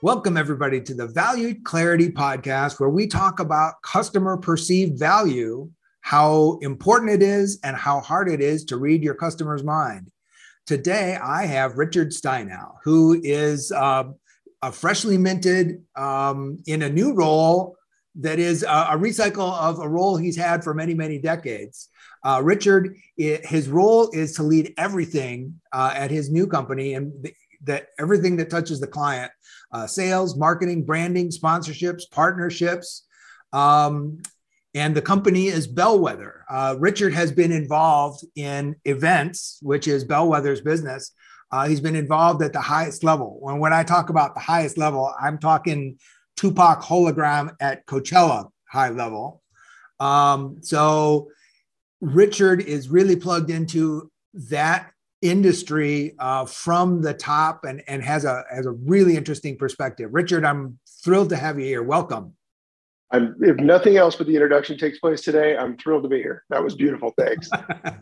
Welcome, everybody, to the Valued Clarity Podcast, where we talk about customer perceived value, how important it is, and how hard it is to read your customer's mind. Today, I have Richard Steinau, who is uh, a freshly minted um, in a new role that is a, a, recycle of a role he's had for many, many decades. Uh, Richard, it, his role is to lead everything uh, at his new company and that everything that touches the client uh, sales, marketing, branding, sponsorships, partnerships. Um, and the company is Bellwether. Uh, Richard has been involved in events, which is Bellwether's business. Uh, he's been involved at the highest level. When, when I talk about the highest level, I'm talking Tupac hologram at Coachella high level. Um, so Richard is really plugged into that industry uh, from the top and, and has a has a really interesting perspective. Richard, I'm thrilled to have you here. Welcome. I'm, if nothing else but the introduction takes place today, I'm thrilled to be here. That was beautiful. Thanks.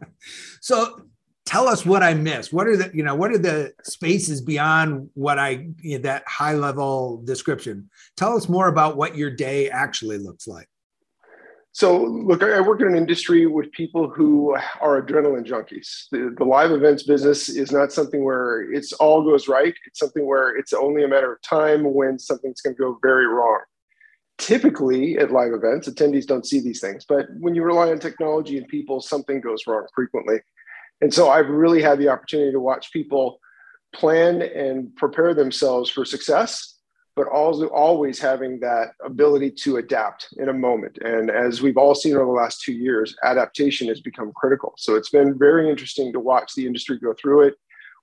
so tell us what I missed. What are the, you know, what are the spaces beyond what I, you know, that high level description? Tell us more about what your day actually looks like. So, look, I work in an industry with people who are adrenaline junkies. The, the, live events business is not something where it's all goes right. It's something where it's only a matter of time when something's going to go very wrong. Typically, at live events, attendees don't see these things, but when you rely on technology and people, something goes wrong frequently. And so, I've really had the opportunity to watch people plan and prepare themselves for success but also always having that ability to adapt in a moment. And as we've all seen over the last two years, adaptation has become critical. So it's been very interesting to watch the industry go through it.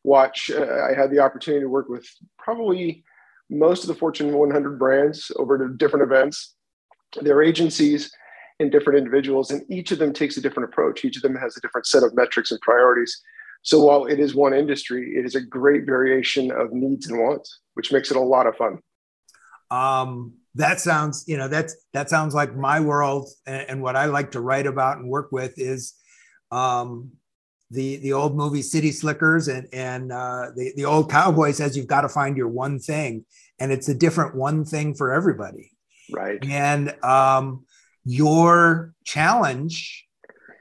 Watch, uh, I had the opportunity to work with probably most of the Fortune 100 brands over to different events, their agencies, and different individuals. And each of them takes a different approach. Each of them has a different set of metrics and priorities. So while it is one industry, it is a great variation of needs and wants, which makes it a lot of fun. Um, that sounds, you know, that's that sounds like my world, and, and what I like to write about and work with is um, the the old movie City Slickers, and and uh, the the old cowboy says you've got to find your one thing, and it's a different one thing for everybody. Right. And um, your challenge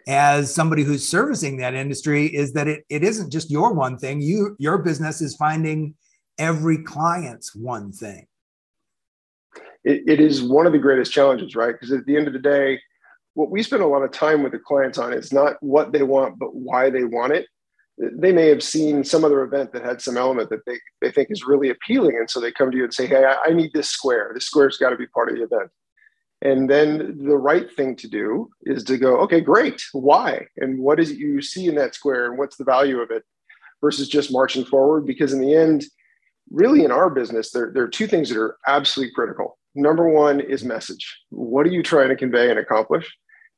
as somebody who's servicing that industry is that it, it isn't just your one thing you your business is finding every client's one thing it, it is one of the greatest challenges, right? Because at the end of the day, what we spend a lot of time with the clients on is not what they want, but why they want it. They may have seen some other event that had some element that they, they think is really appealing. And so they come to you and say, Hey, I, I need this square. This square's got to be part of the event. And then the right thing to do is to go, okay, great. Why? And what is it you see in that square? And what's the value of it versus just marching forward? Because in the end, really in our business, there, there are two things that are absolutely critical number one is message. What are you trying to convey and accomplish?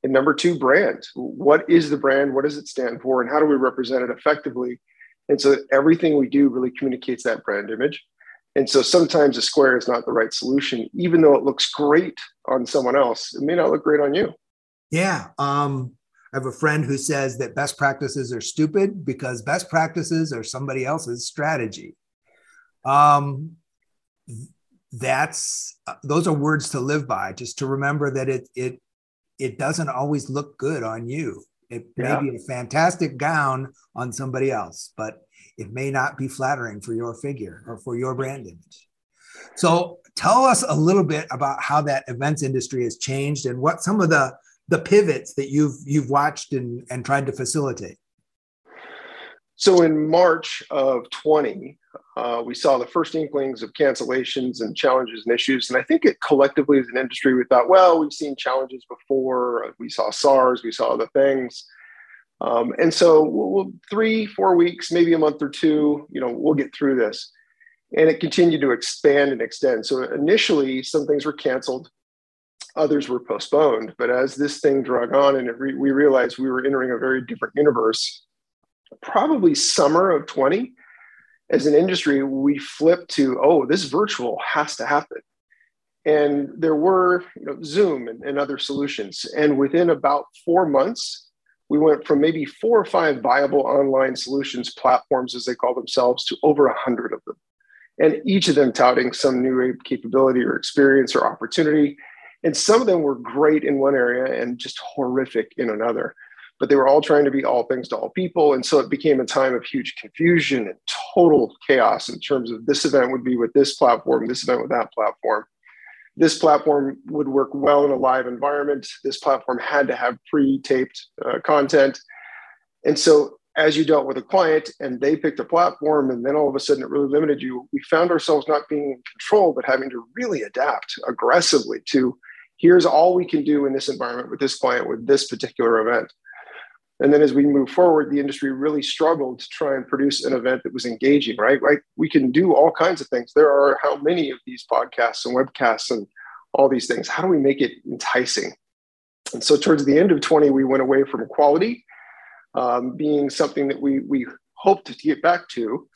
And number two, brand. What is the brand? What does it stand for? And how do we represent it effectively? And so that everything we do really communicates that brand image. And so sometimes a square is not the right solution, even though it looks great on someone else. It may not look great on you. Yeah. Um, I have a friend who says that best practices are stupid because best practices are somebody else's strategy. Um, that's uh, those are words to live by just to remember that it it it doesn't always look good on you it yeah. may be a fantastic gown on somebody else but it may not be flattering for your figure or for your brand image So tell us a little bit about how that events industry has changed and what some of the the pivots that you've you've watched and, and tried to facilitate. So in March of 20, uh, we saw the first inklings of cancellations and challenges and issues. And I think it collectively as an industry, we thought, well, we've seen challenges before. We saw SARS, we saw other things. Um, and so we'll, three, four weeks, maybe a month or two, you know, we'll get through this. And it continued to expand and extend. So initially, some things were canceled, others were postponed. But as this thing drug on and re- we realized we were entering a very different universe, probably summer of 20, as an industry, we flipped to, oh, this virtual has to happen. And there were you know, Zoom and, and other solutions. And within about four months, we went from maybe four or five viable online solutions platforms, as they call themselves, to over a hundred of them. And each of them touting some new capability or experience or opportunity. And some of them were great in one area and just horrific in another but they were all trying to be all things to all people. And so it became a time of huge confusion and total chaos in terms of this event would be with this platform, this event with that platform. This platform would work well in a live environment. This platform had to have pre taped uh, content. And so, as you dealt with a client and they picked a platform, and then all of a sudden it really limited you, we found ourselves not being in control, but having to really adapt aggressively to here's all we can do in this environment with this client with this particular event. And then as we move forward, the industry really struggled to try and produce an event that was engaging, right? Right. We can do all kinds of things. There are how many of these podcasts and webcasts and all these things. How do we make it enticing? And so towards the end of 20, we went away from quality um, being something that we we hoped to get back to,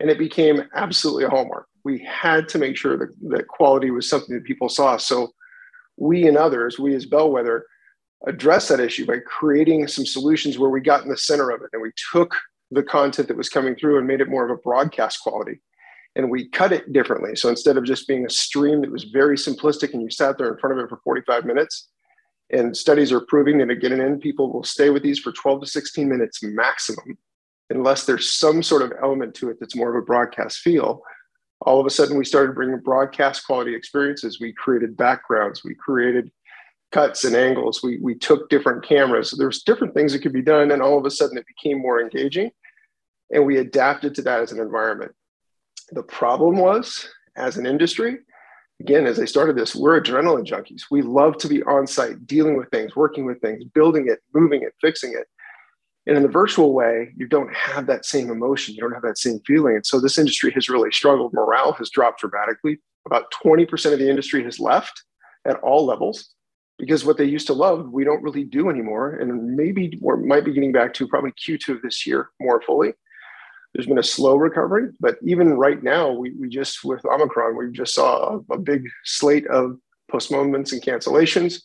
and it became absolutely a hallmark. We had to make sure that, that quality was something that people saw. So we and others, we as Bellwether, address that issue by creating some solutions where we got in the center of it. And we took the content that was coming through and made it more of a broadcast quality. And we cut it differently. So instead of just being a stream that was very simplistic and you sat there in front of it for 45 minutes and studies are proving that again and in people will stay with these for 12 to 16 minutes maximum unless there's some sort of element to it that's more of a broadcast feel. All of a sudden we started bringing broadcast quality experiences. We created backgrounds. We created cuts and angles. We we took different cameras. There's different things that could be done, and all of a sudden it became more engaging, and we adapted to that as an environment. The problem was, as an industry, again, as I started this, we're adrenaline junkies. We love to be on site, dealing with things, working with things, building it, moving it, fixing it. And in the virtual way, you don't have that same emotion. You don't have that same feeling. And so this industry has really struggled. Morale has dropped dramatically. About 20% of the industry has left at all levels because what they used to love, we don't really do anymore. And maybe we might be getting back to probably Q2 of this year more fully. There's been a slow recovery, but even right now, we, we just, with Omicron, we just saw a, a big slate of postponements and cancellations.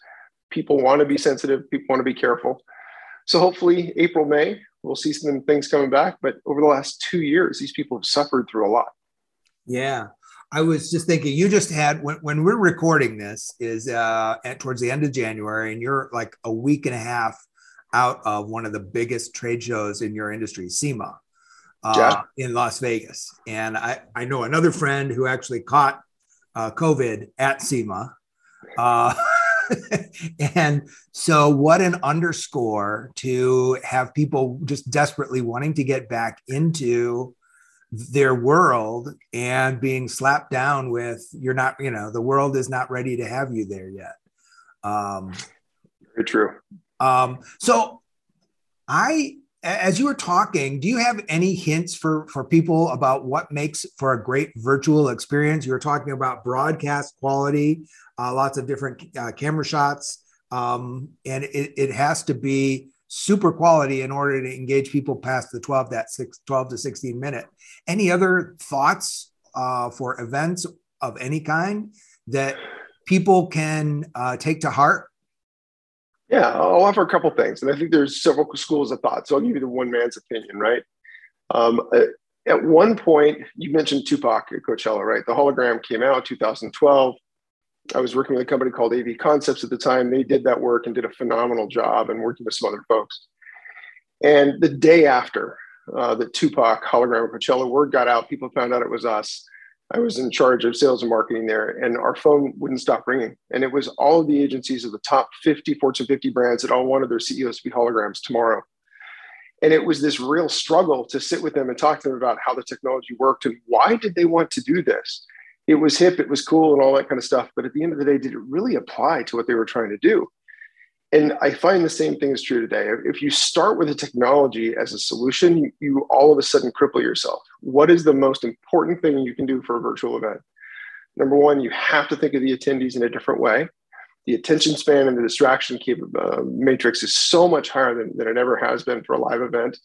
People want to be sensitive, people want to be careful. So hopefully, April, May, we'll see some things coming back. But over the last two years, these people have suffered through a lot. Yeah. I was just thinking, you just had when, when we're recording this is uh, at towards the end of January, and you're like a week and a half out of one of the biggest trade shows in your industry, SEMA, uh, yeah. in Las Vegas. And I, I know another friend who actually caught uh, COVID at SEMA. Uh, and so, what an underscore to have people just desperately wanting to get back into their world and being slapped down with you're not you know the world is not ready to have you there yet. Um very true. um so i as you were talking do you have any hints for for people about what makes for a great virtual experience? You were talking about broadcast quality uh, lots of different uh, camera shots um, and it, it has to be super quality in order to engage people past the 12 that six, 12 to 16 minute. Any other thoughts uh, for events of any kind that people can uh, take to heart? Yeah i'll offer a couple things and i think there's several schools of thought so i'll give you the one man's opinion right? Um, at one point you mentioned tupac at coachella right? The hologram came out 2012 I was working with a company called AV Concepts at the time. They did that work and did a phenomenal job and working with some other folks. And the day after uh, the Tupac hologram at Coachella word got out, people found out it was us. I was in charge of sales and marketing there, and our phone wouldn't stop ringing. And it was all of the agencies of the top 50 Fortune 50 brands that all wanted their CEOs to be holograms tomorrow. And it was this real struggle to sit with them and talk to them about how the technology worked and why did they want to do this. It was hip, it was cool, and all that kind of stuff. But at the end of the day, did it really apply to what they were trying to do? And I find the same thing is true today. If you start with a technology as a solution, you, you, all of a sudden cripple yourself. What is the most important thing you can do for a virtual event? Number one, you have to think of the attendees in a different way. The attention span and the distraction uh, matrix is so much higher than, than it ever has been for a live event.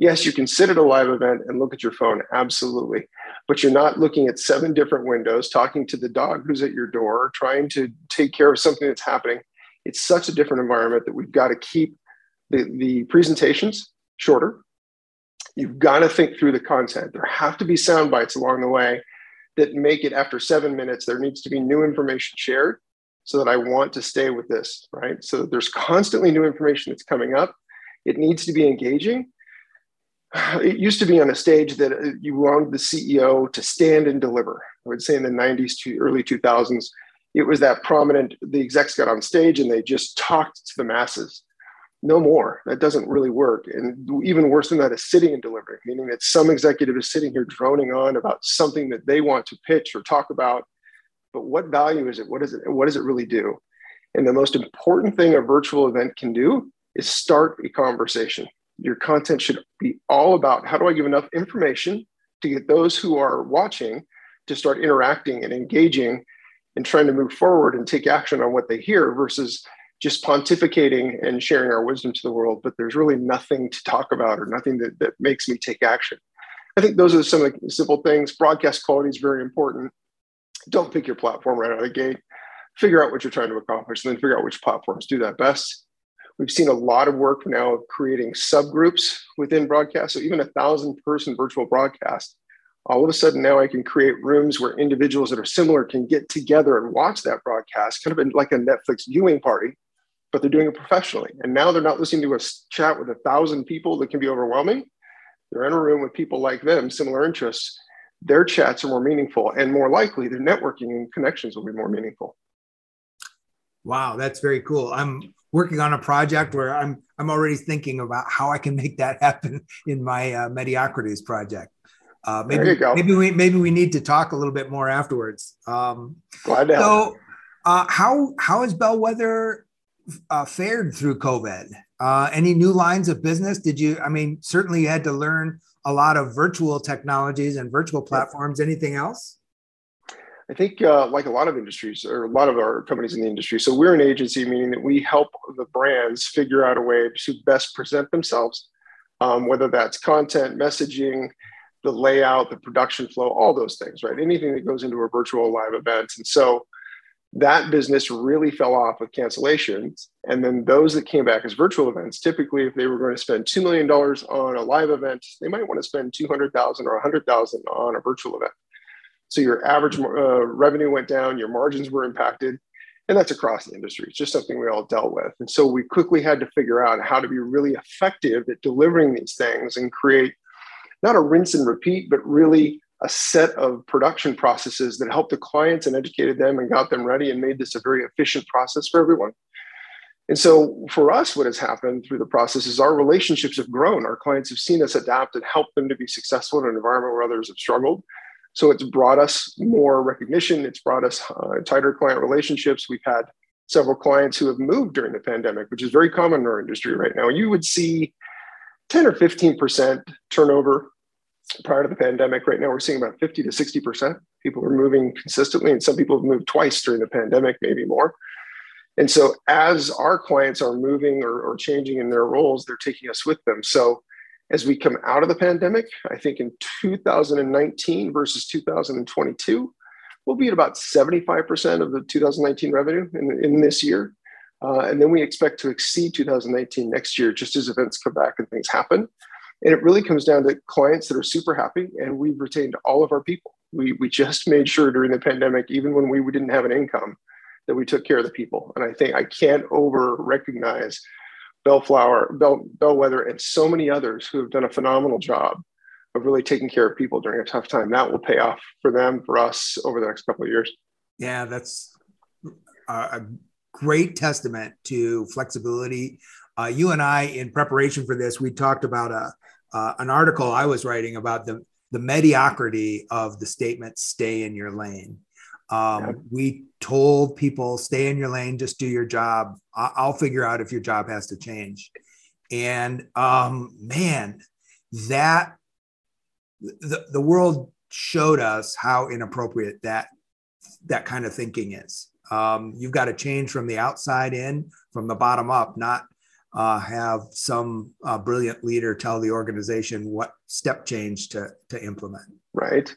Yes, you can sit at a live event and look at your phone, absolutely. But you're not looking at seven different windows, talking to the dog who's at your door, trying to take care of something that's happening it's such a different environment that we've got to keep the, the presentations shorter. You've got to think through the content. There have to be sound bites along the way that make it after seven minutes, there needs to be new information shared so that I want to stay with this, right? So there's constantly new information that's coming up. It needs to be engaging. It used to be on a stage that uh, you wanted the CEO to stand and deliver. I would say in the 90s to early 2000s, it was that prominent the execs got on stage and they just talked to the masses. No more. That doesn't really work. And even worse than that is sitting and delivering meaning that some executive is sitting here droning on about something that they want to pitch or talk about. But what value is it? What is it what does it really do? And the most important thing a virtual event can do is start a conversation your content should be all about how do i give enough information to get those who are watching to start interacting and engaging and trying to move forward and take action on what they hear versus just pontificating and sharing our wisdom to the world, but there's really nothing to talk about or nothing that, that makes me take action. I think those are some of the simple things. Broadcast quality is very important. Don't pick your platform right out of the gate. Figure out what you're trying to accomplish, and then figure out which platforms do that best. We've seen a lot of work now of creating subgroups within broadcast. So even a thousand person virtual broadcast all of a sudden now I can create rooms where individuals that are similar can get together and watch that broadcast, kind of like a Netflix viewing party, but they're doing it professionally. And now they're not listening to a chat with a thousand people that can be overwhelming. They're in a room with people like them, similar interests. Their chats are more meaningful and more likely their networking and connections will be more meaningful. Wow, that's very cool. I'm working on a project where I'm I'm already thinking about how I can make that happen in my uh, mediocrities project. Uh, maybe maybe we maybe we need to talk a little bit more afterwards. Um, Glad to so, uh, how how has Bellwether uh, fared through COVID? Uh, any new lines of business? Did you? I mean, certainly you had to learn a lot of virtual technologies and virtual platforms. Anything else? I think, uh, like a lot of industries or a lot of our companies in the industry, so we're an agency, meaning that we help the brands figure out a way to best present themselves, um, whether that's content, messaging, the layout, the production flow, all those things, right? Anything that goes into a virtual live event. And so that business really fell off with cancellations. And then those that came back as virtual events, typically, if they were going to spend $2 million on a live event, they might want to spend 200,000 or 100,000 on a virtual event. So your average uh, revenue went down, your margins were impacted, and that's across the industry. It's just something we all dealt with. And so we quickly had to figure out how to be really effective at delivering these things and create not a rinse and repeat, but really a set of production processes that helped the clients and educated them and got them ready and made this a very efficient process for everyone. And so for us, what has happened through the process is our relationships have grown. Our clients have seen us adapt and help them to be successful in an environment where others have struggled. So it's brought us more recognition. It's brought us uh, tighter client relationships. We've had several clients who have moved during the pandemic, which is very common in our industry right now. You would see 10 or 15% turnover prior to the pandemic. Right now, we're seeing about 50 to 60%. People are moving consistently, and some people have moved twice during the pandemic, maybe more. And so, as our clients are moving or, or changing in their roles, they're taking us with them. So, as we come out of the pandemic, I think in 2019 versus 2022, we'll be at about 75% of the 2019 revenue in, in this year. Uh, and then we expect to exceed 2019 next year, just as events come back and things happen. And it really comes down to clients that are super happy, and we've retained all of our people. We, we just made sure during the pandemic, even when we didn't have an income, that we took care of the people. And I think I can't over recognize Bellflower, Bell, Bellwether, and so many others who have done a phenomenal job of really taking care of people during a tough time. That will pay off for them, for us over the next couple of years. Yeah, that's a great testament to flexibility. Uh, you and I, in preparation for this, we talked about a uh, an article I was writing about the the mediocrity of the statement "stay in your lane." Um. We told people, "Stay in your lane, just do your job. I- will figure out if your job has to change." And um, man, that the, the world showed us how inappropriate that that kind of thinking is. Um, you've got to change from the outside in, from the bottom up, not uh, have some uh, brilliant leader tell the organization what step change to, to implement. Right.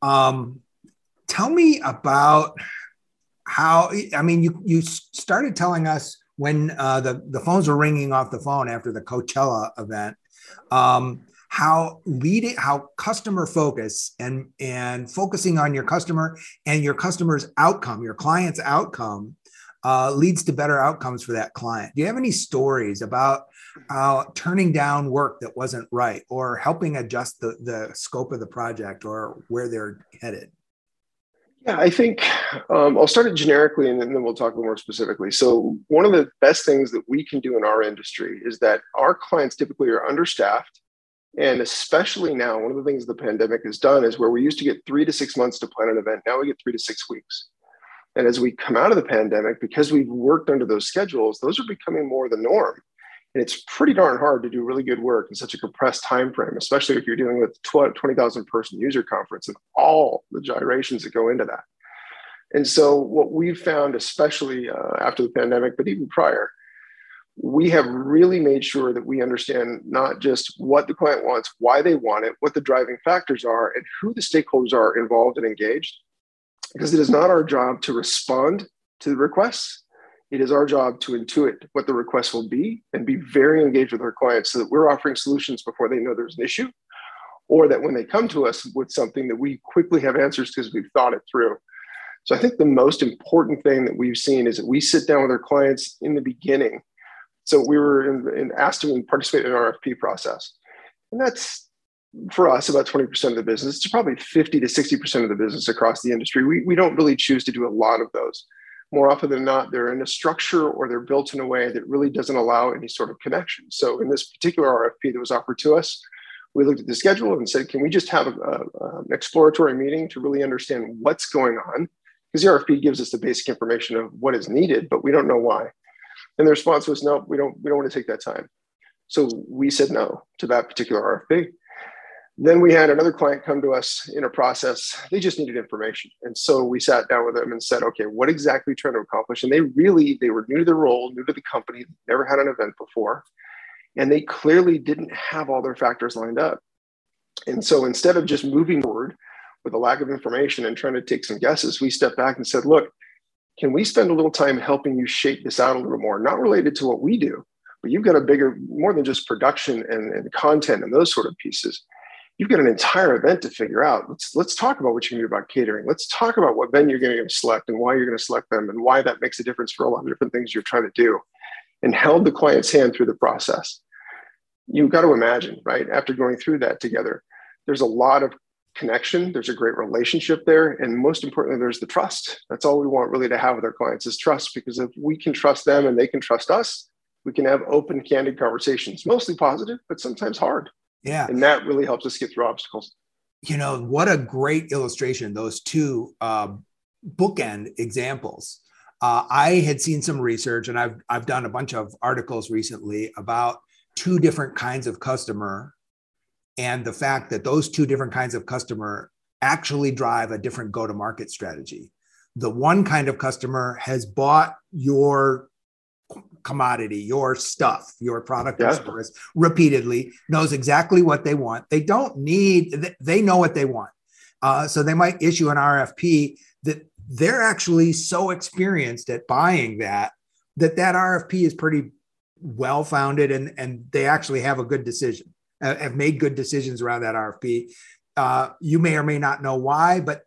Um, tell me about how, I mean, you, you started telling us when uh, the, the phones were ringing off the phone after the Coachella event. Um, how leading how customer focus and and focusing on your customer and your customer's outcome your client's outcome uh, leads to better outcomes for that client do you have any stories about uh, turning down work that wasn't right or helping adjust the, the scope of the project or where they're headed yeah, I think um, I'll start it generically and then we'll talk more specifically. So, one of the best things that we can do in our industry is that our clients typically are understaffed and especially now, one of the things the pandemic has done is where we used to get three to six months to plan an event, now we get three to six weeks. And as we come out of the pandemic, because we've worked under those schedules, those are becoming more the norm. And it's pretty darn hard to do really good work in such a compressed time frame, especially if you're dealing with 20,000 person user conference and all the gyrations that go into that. And so, what we've found, especially uh, after the pandemic, but even prior, we have really made sure that we understand not just what the client wants, why they want it, what the driving factors are, and who the stakeholders are involved and engaged. Because it is not our job to respond to the requests. It is our job to intuit what the request will be and be very engaged with our clients so that we're offering solutions before they know there's an issue, or that when they come to us with something that we quickly have answers because we've thought it through. So I think the most important thing that we've seen is that we sit down with our clients in the beginning so we were in, in asked to participate in an RFP process. And that's for us about 20% of the business. It's probably 50 to 60% of the business across the industry. We, we don't really choose to do a lot of those. More often than not, they're in a structure or they're built in a way that really doesn't allow any sort of connection. So in this particular RFP that was offered to us, we looked at the schedule and said, can we just have an exploratory meeting to really understand what's going on? Because the RFP gives us the basic information of what is needed, but we don't know why. And the response was, no, we don't, we don't want to take that time. So we said no to that particular RFP. Then we had another client come to us in a process. They just needed information. And so we sat down with them and said, okay, what exactly are you trying to accomplish? And they really, they were new to the role, new to the company, never had an event before. And they clearly didn't have all their factors lined up. And so instead of just moving forward with a lack of information and trying to take some guesses, we stepped back and said, look, can we spend a little time helping you shape this out a little more? Not related to what we do, but you've got a bigger, more than just production and, and content and those sort of pieces. You've got an entire event to figure out. Let's let's talk about what you can do about catering. Let's talk about what venue you're going to select and why you're going to select them and why that makes a difference for a lot of different things you're trying to do. And held the client's hand through the process. You've got to imagine, right? After going through that together, there's a lot of connection there's a great relationship there and most importantly there's the trust that's all we want really to have with our clients is trust because if we can trust them and they can trust us we can have open candid conversations mostly positive but sometimes hard yeah. And that really helps us get through obstacles. You know what a great illustration those two uh, bookend examples. Uh, i had seen some research and I've, I've done a bunch of articles recently about two different kinds of customer and the fact that those two different kinds of customer actually drive a different go to market strategy. The one kind of customer has bought your commodity, your stuff, your product yeah. or service repeatedly, knows exactly what they want. They don't need, they know what they want. Uh, so they might issue an RFP that they're actually so experienced at buying that that that RFP is pretty well founded and and they actually have a good decision have made good decisions around that RFP. Uh, you may or may not know why, but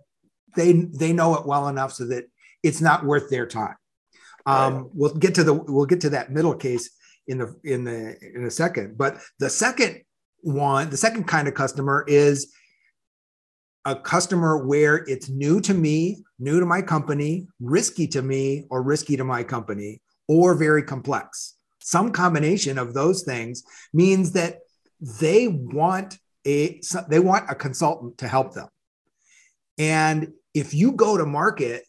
they they know it well enough so that it's not worth their time. Um, right. We'll get to the we'll get to that middle case in the in the in a second. But the second one, the second kind of customer is a customer where it's new to me, new to my company, risky to me, or risky to my company, or very complex. Some combination of those things means that they want a they want a consultant to help them. And if you go to market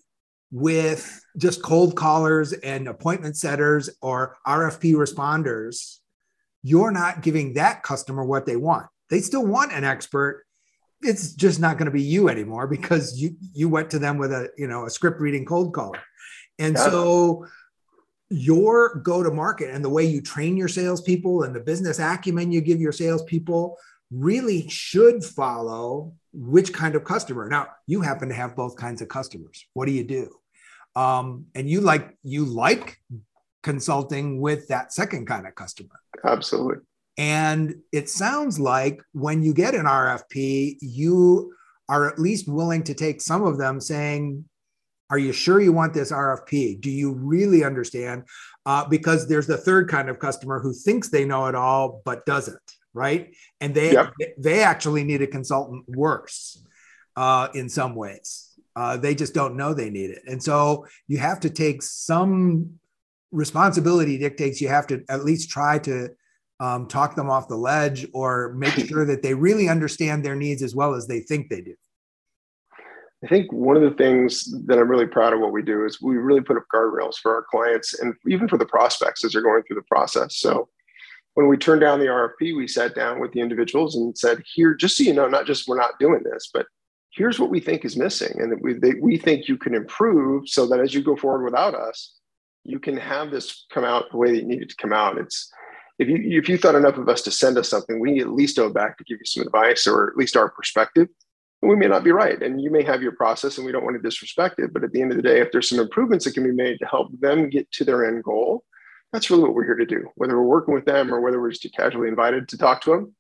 with just cold callers and appointment setters or RFP responders, you're not giving that customer what they want. They still want an expert. It's just not going to be you anymore because you you went to them with a you know a script reading cold caller. And yeah. so your go to market and the way you train your salespeople and the business acumen you give your salespeople really should follow which kind of customer. Now, you happen to have both kinds of customers. What do you do? Um, and you like you like consulting with that second kind of customer. Absolutely. And it sounds like when you get an RFP, you are at least willing to take some of them saying, Are you sure you want this RFP? Do you really understand? Uh, because there's the third kind of customer who thinks they know it all, but doesn't right? And they yep. they actually need a consultant worse uh, in some ways. Uh, they just don't know they need it, and so you have to take some responsibility. Dictates you have to at least try to um, talk them off the ledge or make sure that they really understand their needs as well as they think they do. I think one of the things that I'm really proud of what we do is we really put up guardrails for our clients and even for the prospects as they're going through the process. So when we turned down the RFP, we sat down with the individuals and said, here, just so you know, not just we're not doing this, but here's what we think is missing and that we, we think you can improve so that as you go forward without us, you can have this come out the way that you need it to come out. It's if you if you thought enough of us to send us something, we at least owe back to give you some advice or at least our perspective. And we may not be right, and you may have your process, and we don't want to disrespect it. But at the end of the day, if there's some improvements that can be made to help them get to their end goal, that's really what we're here to do. Whether we're working with them or whether we're just casually invited to talk to them,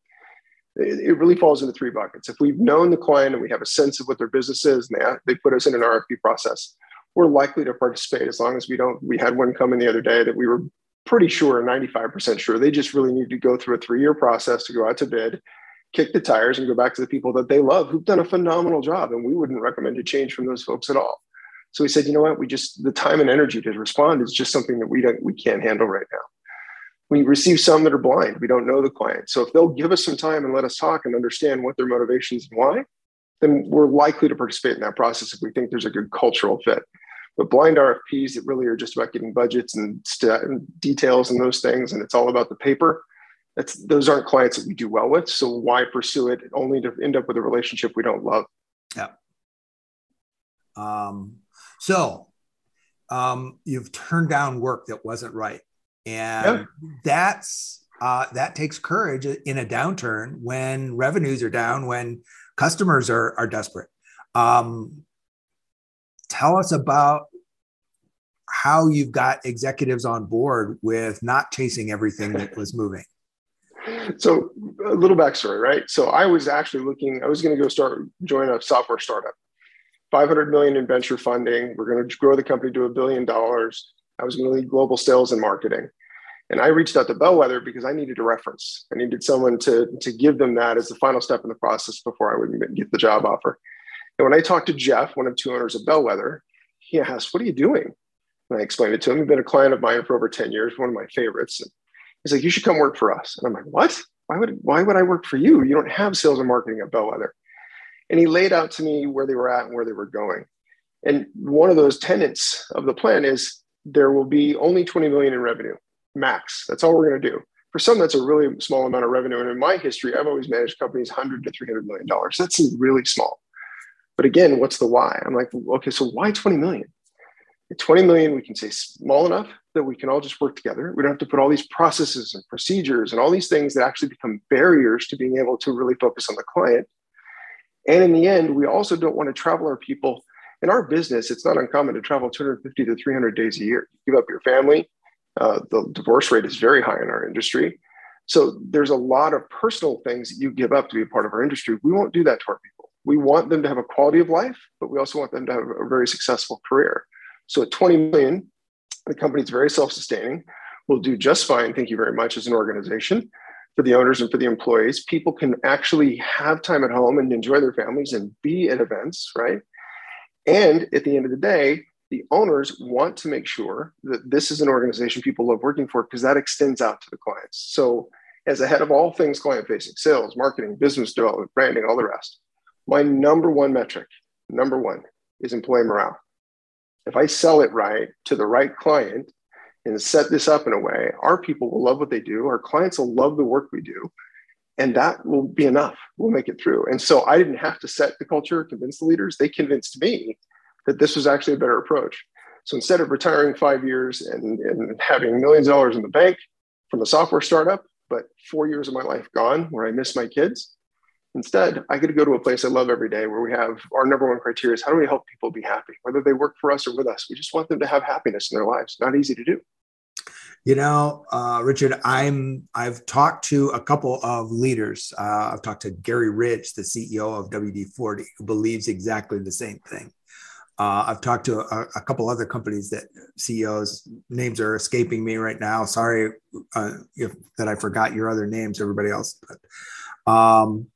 it, really falls into three buckets. If we've known the client and we have a sense of what their business is, and they, they put us in an RFP process, we're likely to participate as long as we don't. We had one come in the other day that we were pretty sure, 95% sure, they just really need to go through a three year process to go out to bid, kick the tires, and go back to the people that they love who've done a phenomenal job. And we wouldn't recommend a change from those folks at all. So we said, you know what, we just the time and energy to respond is just something that we don't we can't handle right now. We receive some that are blind. We don't know the client. So if they'll give us some time and let us talk and understand what their motivations and why, then we're likely to participate in that process if we think there's a good cultural fit. But blind RFPs that really are just about getting budgets and, st- and details and those things, and it's all about the paper. That's those aren't clients that we do well with. So why pursue it only to end up with a relationship we don't love? Yeah. Um, so um, you've turned down work that wasn't right, and yeah. that's uh, that takes courage in a downturn when revenues are down, when customers are are desperate. Um, tell us about how you've got executives on board with not chasing everything that was moving. So a little backstory, right? So I was actually looking, I was going to go start join a software startup 500 million in venture funding. We're going to grow the company to a billion dollars. I was going to lead global sales and marketing. And I reached out to Bellwether because I needed a reference. I needed someone to, to give them that as the final step in the process before I would get the job offer. And when I talked to Jeff, one of two owners of Bellwether, he asked, What are you doing? And I explained it to him. He'd been a client of mine for over 10 years, one of my favorites. And he's like, You should come work for us. And I'm like, What? Why would, why would I work for you? You don't have sales and marketing at Bellwether. And he laid out to me where they were at and where they were going. And one of those tenets of the plan is there will be only 20 million in revenue, max. That's all we're going to do. For some, that's a really small amount of revenue. And in my history, I've always managed companies 100 to 300 million dollars. That's really small. But again, what's the why? I'm like, okay, so why 20 million? At 20 million, we can say small enough that we can all just work together. We don't have to put all these processes and procedures and all these things that actually become barriers to being able to really focus on the client and in the end, we also don't want to travel our people. In our business, it's not uncommon to travel 250 to 300 days a year. You give up your family. Uh, the divorce rate is very high in our industry. So there's a lot of personal things that you give up to be a part of our industry. We won't do that to our people. We want them to have a quality of life, but we also want them to have a very successful career. So at 20 million, the company's very self-sustaining. We'll do just fine. Thank you very much as an organization. For the owners and for the employees. People can actually have time at home and enjoy their families and be at events, right? And at the end of the day, the owners want to make sure that this is an organization people love working for because that extends out to the clients. So, as a head of all things client facing, sales, marketing, business development, branding, all the rest, my number one metric, number one, is employee morale. If I sell it right to the right client and set this up in a way, our people will love what they do, our clients will love the work we do, and that will be enough. We'll make it through. And so I didn't have to set the culture, convince the leaders. They convinced me that this was actually a better approach. So instead of retiring five years and, and having millions of dollars in the bank from a software startup, but four years of my life gone where I miss my kids, instead I get to go to a place I love every day where we have our number one criteria is how do we help people be happy, whether they work for us or with us. We just want them to have happiness in their lives. Not easy to do. You know, uh, Richard, I'm I've talked to a couple of leaders. Uh, I've talked to Garry Ridge, the CEO of WD-40, who believes exactly the same thing. Uh, I've talked to a, a, couple other companies that CEOs names are escaping me right now. Sorry uh, if, that I forgot your other names, everybody else. But um,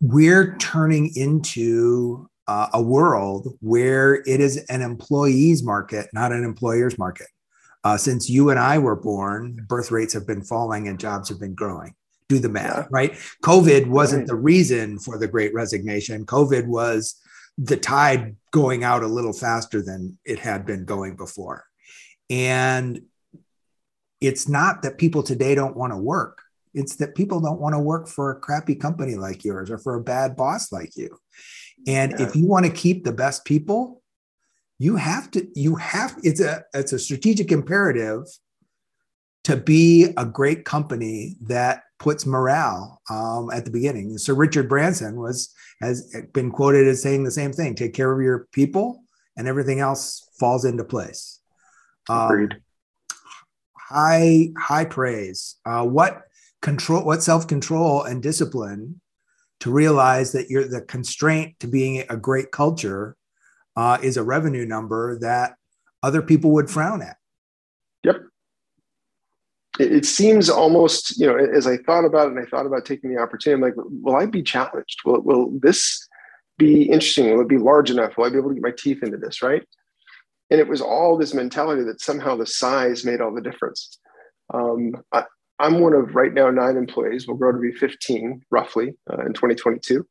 we're turning into uh, a world where it is an employees market, not an employer's market. Uh, since you and I were born, birth rates have been falling and jobs have been growing. Do the math, yeah. right? COVID wasn't the reason for the great resignation. COVID was the tide going out a little faster than it had been going before. And it's not that people today don't want to work, it's that people don't want to work for a crappy company like yours or for a bad boss like you. And yeah. if you want to keep the best people, you have to you have it's a it's a strategic imperative to be a great company that puts morale um, at the beginning. Sir Richard Branson was has been quoted as saying the same thing: "Take care of your people, and everything else falls into place." Um, Agreed. High high praise. Uh, what control? What self control and discipline to realize that you're the constraint to being a great culture uh, is a revenue number that other people would frown at. Yep it, seems almost, you know, as I thought about it and I thought about taking the opportunity, I'm like, will I be challenged? Will, will this be interesting? Will it be large enough? Will I be able to get my teeth into this? Right. And it was all this mentality that somehow the size made all the difference. Um, I, am one of right now nine employees. We'll grow to be 15 roughly uh, in 2022.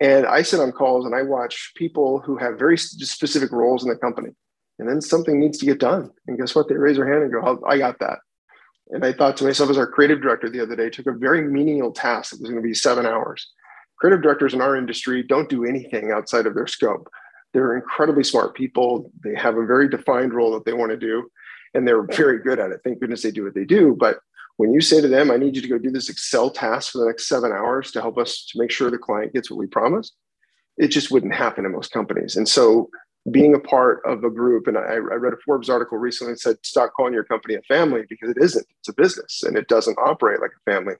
And I sit on calls and I watch people who have very specific roles in the company. And then something needs to get done. And guess what? They raise their hand and go, oh, I got that. And I thought to myself, as our creative director the other day, took a very menial task that was going to be seven hours. Creative directors in our industry don't do anything outside of their scope. They're incredibly smart people. They have a very defined role that they want to do, and they're very good at it. Thank goodness they do what they do. But when you say to them, I need you to go do this Excel task for the next seven hours to help us to make sure the client gets what we promised, it just wouldn't happen in most companies. And so being a part of a group. And I, I, read a Forbes article recently that said, stop calling your company a family because it isn't. It's a business and it doesn't operate like a family.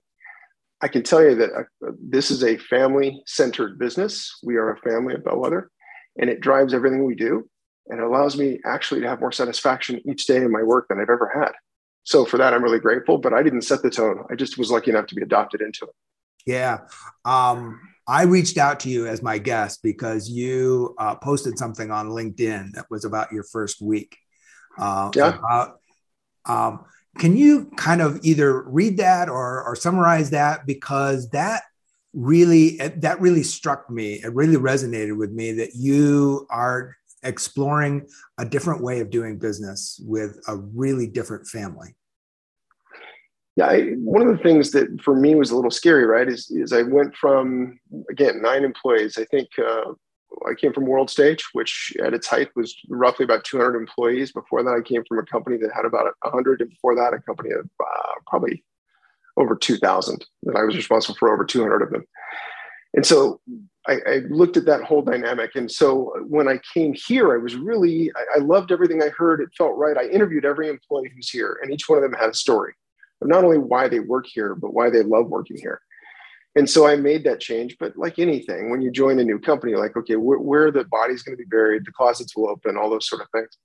I can tell you that uh, this is a family centered business. We are a family of Bellwether and it drives everything we do. And it allows me actually to have more satisfaction each day in my work than I've ever had. So for that, I'm really grateful, but I didn't set the tone. I just was lucky enough to be adopted into it. Yeah. Um, I reached out to you as my guest because you uh, posted something on LinkedIn that was about your first week. Uh, yeah. About, um, can you kind of either read that or, or summarize that because that really that really struck me. It really resonated with me that you are exploring a different way of doing business with a really different family yeah, I, one of the things that for me was a little scary, right, is, is I went from, again, nine employees. I think uh, I came from WorldStage, which at its height was roughly about 200 employees. Before that, I came from a company that had about 100. And before that, a company of uh, probably over 2,000 And I was responsible for over 200 of them. And so I, I, looked at that whole dynamic. And so when I came here, I was really, I, I loved everything I heard. It felt right. I interviewed every employee who's here, and each one of them had a story of not only why they work here, but why they love working here. And so I made that change. But like anything, when you join a new company, like, okay, where, where the body's going to be buried, the closets will open, all those sort of things.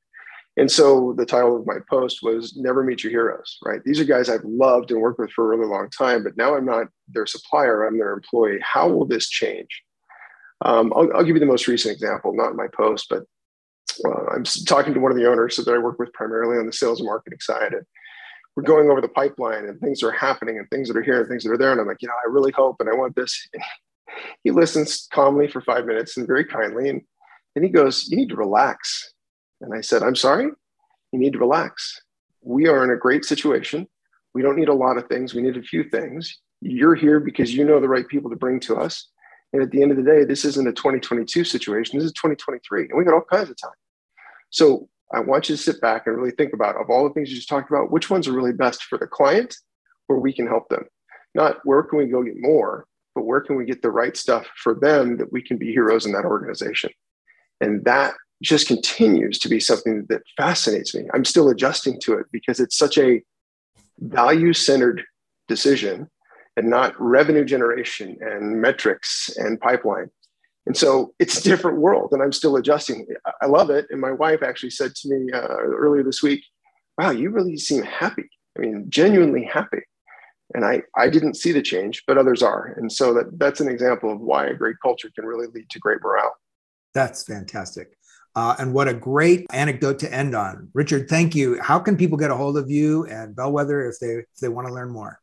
And so the title of my post was Never Meet Your Heroes, right? These are guys I've loved and worked with for a really long time, but now I'm not their supplier, I'm their employee. How will this change? Um, I'll, I'll, give you the most recent example, not in my post, but uh, I'm talking to one of the owners that I work with primarily on the sales and marketing side. And we're going over the pipeline and things are happening and things that are here and things that are there. And I'm like, you know, I really hope and I want this. he listens calmly for five minutes and very kindly. And then he goes, You need to relax. And I said, I'm sorry, you need to relax. We are in a great situation. We don't need a lot of things, we need a few things. You're here because you know the right people to bring to us. And at the end of the day, this isn't a 2022 situation, this is 2023, and we got all kinds of time. So I want you to sit back and really think about of all the things you just talked about, which ones are really best for the client where we can help them. Not where can we go get more, but where can we get the right stuff for them that we can be heroes in that organization. And that just continues to be something that fascinates me. I'm still adjusting to it because it's such a value centered decision and not revenue generation and metrics and pipeline. And so it's a different world, and I'm still adjusting. I love it. And my wife actually said to me uh, earlier this week, Wow, you really seem happy. I mean, genuinely happy. And I, I didn't see the change, but others are. And so that, that's an example of why a great culture can really lead to great morale. That's fantastic. Uh, and what a great anecdote to end on. Richard, thank you. How can people get a hold of you and Bellwether if they if they want to learn more?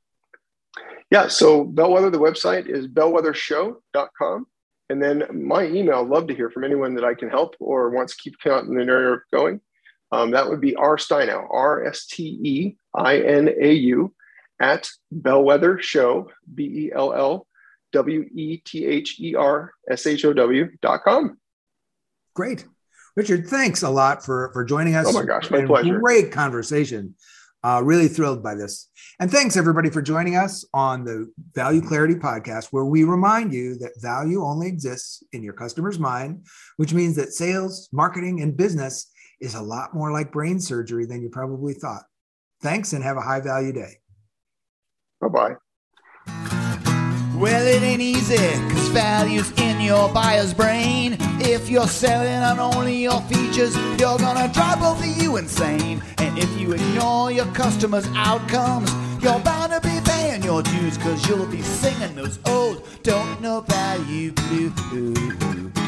Yeah, so Bellwether, the website is bellwethershow.com. And then my email, love to hear from anyone that I can help or wants to keep in the area going. Um, that would be R Steinau, R S T E I N A U, at Bellwether Show, B E L L W E T H E R S H O W dot com. Great. Richard, thanks a lot for, for joining us. Oh my gosh, my pleasure. Great conversation. Uh, really thrilled by this. And thanks everybody for joining us on the Value Clarity podcast, where we remind you that value only exists in your customer's mind, which means that sales, marketing, and business is a lot more like brain surgery than you probably thought. Thanks and have a high value day. Bye bye. Well, it ain't easy, cause value's in your buyer's brain. If you're selling on only your features, you're gonna drive both of you insane. And if you ignore your customers' outcomes, you're bound to be paying your dues, cause you'll be singing those old don't know value blues.